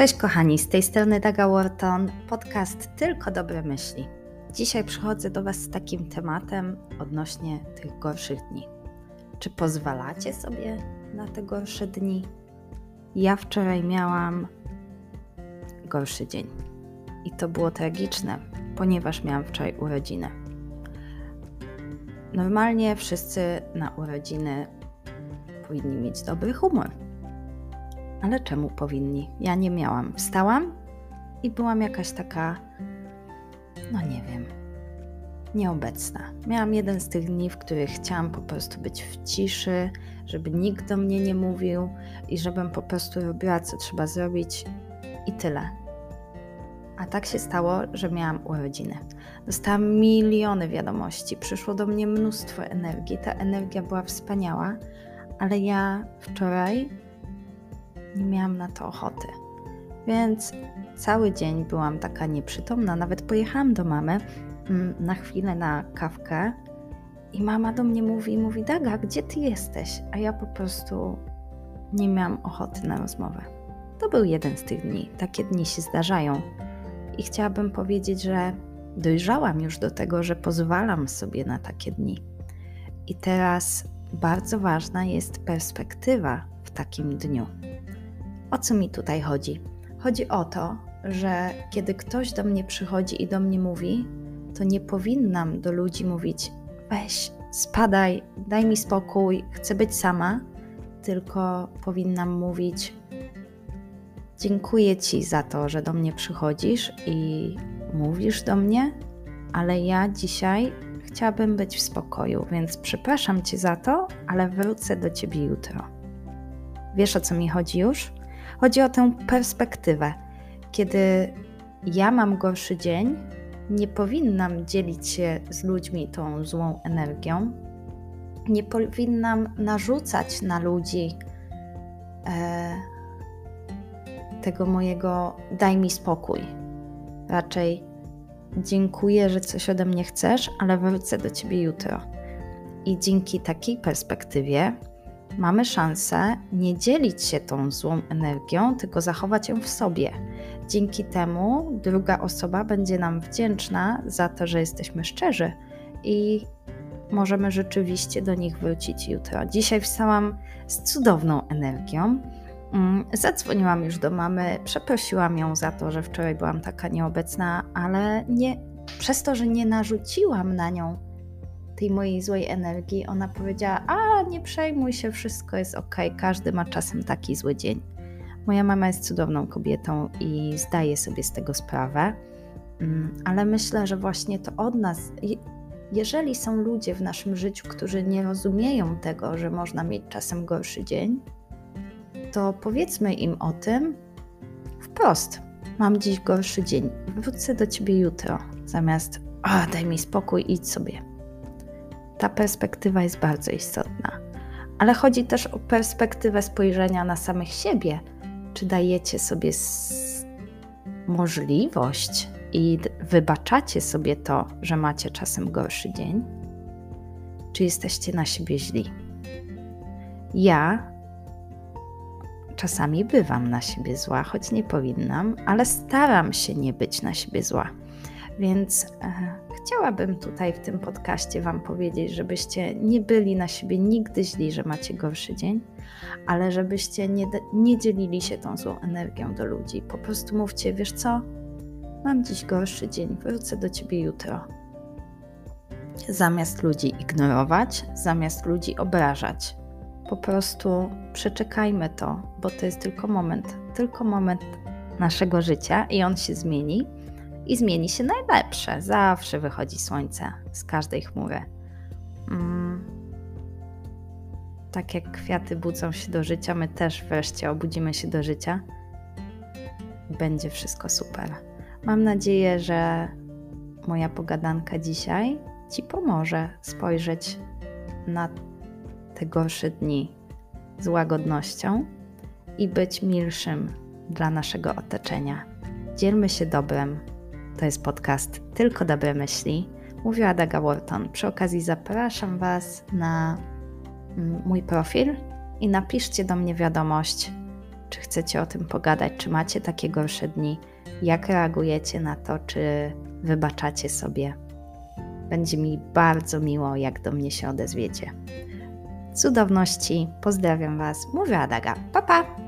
Cześć kochani, z tej strony Daga Wharton, podcast Tylko Dobre Myśli. Dzisiaj przychodzę do Was z takim tematem odnośnie tych gorszych dni. Czy pozwalacie sobie na te gorsze dni? Ja wczoraj miałam gorszy dzień i to było tragiczne, ponieważ miałam wczoraj urodziny. Normalnie wszyscy na urodziny powinni mieć dobry humor ale czemu powinni? Ja nie miałam. Wstałam i byłam jakaś taka, no nie wiem, nieobecna. Miałam jeden z tych dni, w których chciałam po prostu być w ciszy, żeby nikt do mnie nie mówił i żebym po prostu robiła, co trzeba zrobić i tyle. A tak się stało, że miałam urodziny. Dostałam miliony wiadomości, przyszło do mnie mnóstwo energii. Ta energia była wspaniała, ale ja wczoraj nie miałam na to ochoty. Więc cały dzień byłam taka nieprzytomna. Nawet pojechałam do mamy mm, na chwilę na kawkę i mama do mnie mówi, mówi Daga, gdzie ty jesteś? A ja po prostu nie miałam ochoty na rozmowę. To był jeden z tych dni. Takie dni się zdarzają. I chciałabym powiedzieć, że dojrzałam już do tego, że pozwalam sobie na takie dni. I teraz bardzo ważna jest perspektywa w takim dniu. O co mi tutaj chodzi? Chodzi o to, że kiedy ktoś do mnie przychodzi i do mnie mówi, to nie powinnam do ludzi mówić: weź, spadaj, daj mi spokój, chcę być sama, tylko powinnam mówić: Dziękuję Ci za to, że do mnie przychodzisz i mówisz do mnie, ale ja dzisiaj chciałabym być w spokoju, więc przepraszam Cię za to, ale wrócę do Ciebie jutro. Wiesz o co mi chodzi już? Chodzi o tę perspektywę. Kiedy ja mam gorszy dzień, nie powinnam dzielić się z ludźmi tą złą energią. Nie powinnam narzucać na ludzi e, tego mojego daj mi spokój. Raczej dziękuję, że coś ode mnie chcesz, ale wrócę do ciebie jutro. I dzięki takiej perspektywie mamy szansę nie dzielić się tą złą energią, tylko zachować ją w sobie. Dzięki temu druga osoba będzie nam wdzięczna za to, że jesteśmy szczerzy i możemy rzeczywiście do nich wrócić jutro. Dzisiaj wstałam z cudowną energią. Mm, zadzwoniłam już do mamy, przeprosiłam ją za to, że wczoraj byłam taka nieobecna, ale nie, przez to, że nie narzuciłam na nią tej mojej złej energii, ona powiedziała: A, nie przejmuj się, wszystko jest ok, każdy ma czasem taki zły dzień. Moja mama jest cudowną kobietą i zdaje sobie z tego sprawę, mm, ale myślę, że właśnie to od nas, jeżeli są ludzie w naszym życiu, którzy nie rozumieją tego, że można mieć czasem gorszy dzień, to powiedzmy im o tym wprost. Mam dziś gorszy dzień, wrócę do ciebie jutro, zamiast a, daj mi spokój, idź sobie. Ta perspektywa jest bardzo istotna. Ale chodzi też o perspektywę spojrzenia na samych siebie. Czy dajecie sobie możliwość i wybaczacie sobie to, że macie czasem gorszy dzień? Czy jesteście na siebie źli? Ja czasami bywam na siebie zła, choć nie powinnam, ale staram się nie być na siebie zła. Więc e, chciałabym tutaj w tym podcaście Wam powiedzieć, żebyście nie byli na siebie nigdy źli, że macie gorszy dzień, ale żebyście nie, nie dzielili się tą złą energią do ludzi. Po prostu mówcie, wiesz co, mam dziś gorszy dzień, wrócę do Ciebie jutro. Zamiast ludzi ignorować, zamiast ludzi obrażać. Po prostu przeczekajmy to, bo to jest tylko moment, tylko moment naszego życia i on się zmieni i zmieni się najlepsze. Zawsze wychodzi słońce z każdej chmury. Mm. Tak jak kwiaty budzą się do życia, my też wreszcie obudzimy się do życia. Będzie wszystko super. Mam nadzieję, że moja pogadanka dzisiaj Ci pomoże spojrzeć na te gorsze dni z łagodnością i być milszym dla naszego otoczenia. Dzielmy się dobrem, to jest podcast Tylko Dobre Myśli. Mówiła Daga Wharton. Przy okazji zapraszam Was na mm, mój profil i napiszcie do mnie wiadomość, czy chcecie o tym pogadać, czy macie takie gorsze dni, jak reagujecie na to, czy wybaczacie sobie. Będzie mi bardzo miło, jak do mnie się odezwiecie. Cudowności, pozdrawiam Was, mówię Adaga. Pa, pa!